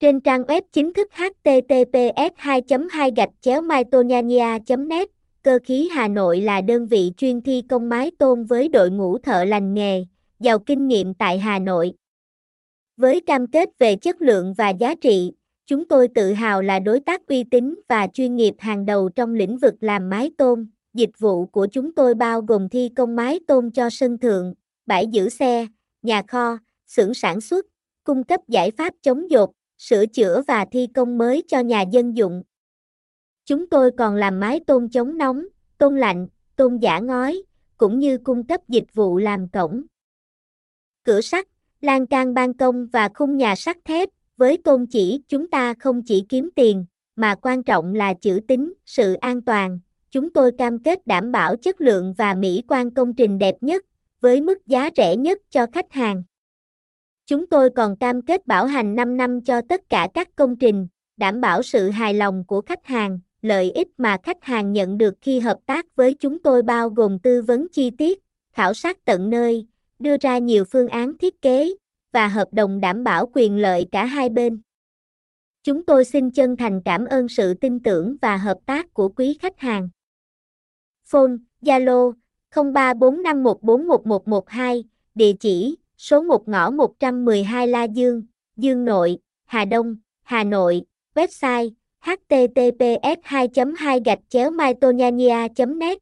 Trên trang web chính thức https 2 2 gạch chéo net cơ khí Hà Nội là đơn vị chuyên thi công mái tôn với đội ngũ thợ lành nghề, giàu kinh nghiệm tại Hà Nội. Với cam kết về chất lượng và giá trị, chúng tôi tự hào là đối tác uy tín và chuyên nghiệp hàng đầu trong lĩnh vực làm mái tôn. Dịch vụ của chúng tôi bao gồm thi công mái tôn cho sân thượng, bãi giữ xe, nhà kho, xưởng sản xuất, cung cấp giải pháp chống dột, sửa chữa và thi công mới cho nhà dân dụng. Chúng tôi còn làm mái tôn chống nóng, tôn lạnh, tôn giả ngói, cũng như cung cấp dịch vụ làm cổng. Cửa sắt, lan can ban công và khung nhà sắt thép, với tôn chỉ chúng ta không chỉ kiếm tiền, mà quan trọng là chữ tính, sự an toàn. Chúng tôi cam kết đảm bảo chất lượng và mỹ quan công trình đẹp nhất, với mức giá rẻ nhất cho khách hàng. Chúng tôi còn cam kết bảo hành 5 năm cho tất cả các công trình, đảm bảo sự hài lòng của khách hàng. Lợi ích mà khách hàng nhận được khi hợp tác với chúng tôi bao gồm tư vấn chi tiết, khảo sát tận nơi, đưa ra nhiều phương án thiết kế và hợp đồng đảm bảo quyền lợi cả hai bên. Chúng tôi xin chân thành cảm ơn sự tin tưởng và hợp tác của quý khách hàng. Phone, Zalo 0345141112, địa chỉ số 1 ngõ 112 La Dương, Dương Nội, Hà Đông, Hà Nội, website https 2 2 gạch chéo net.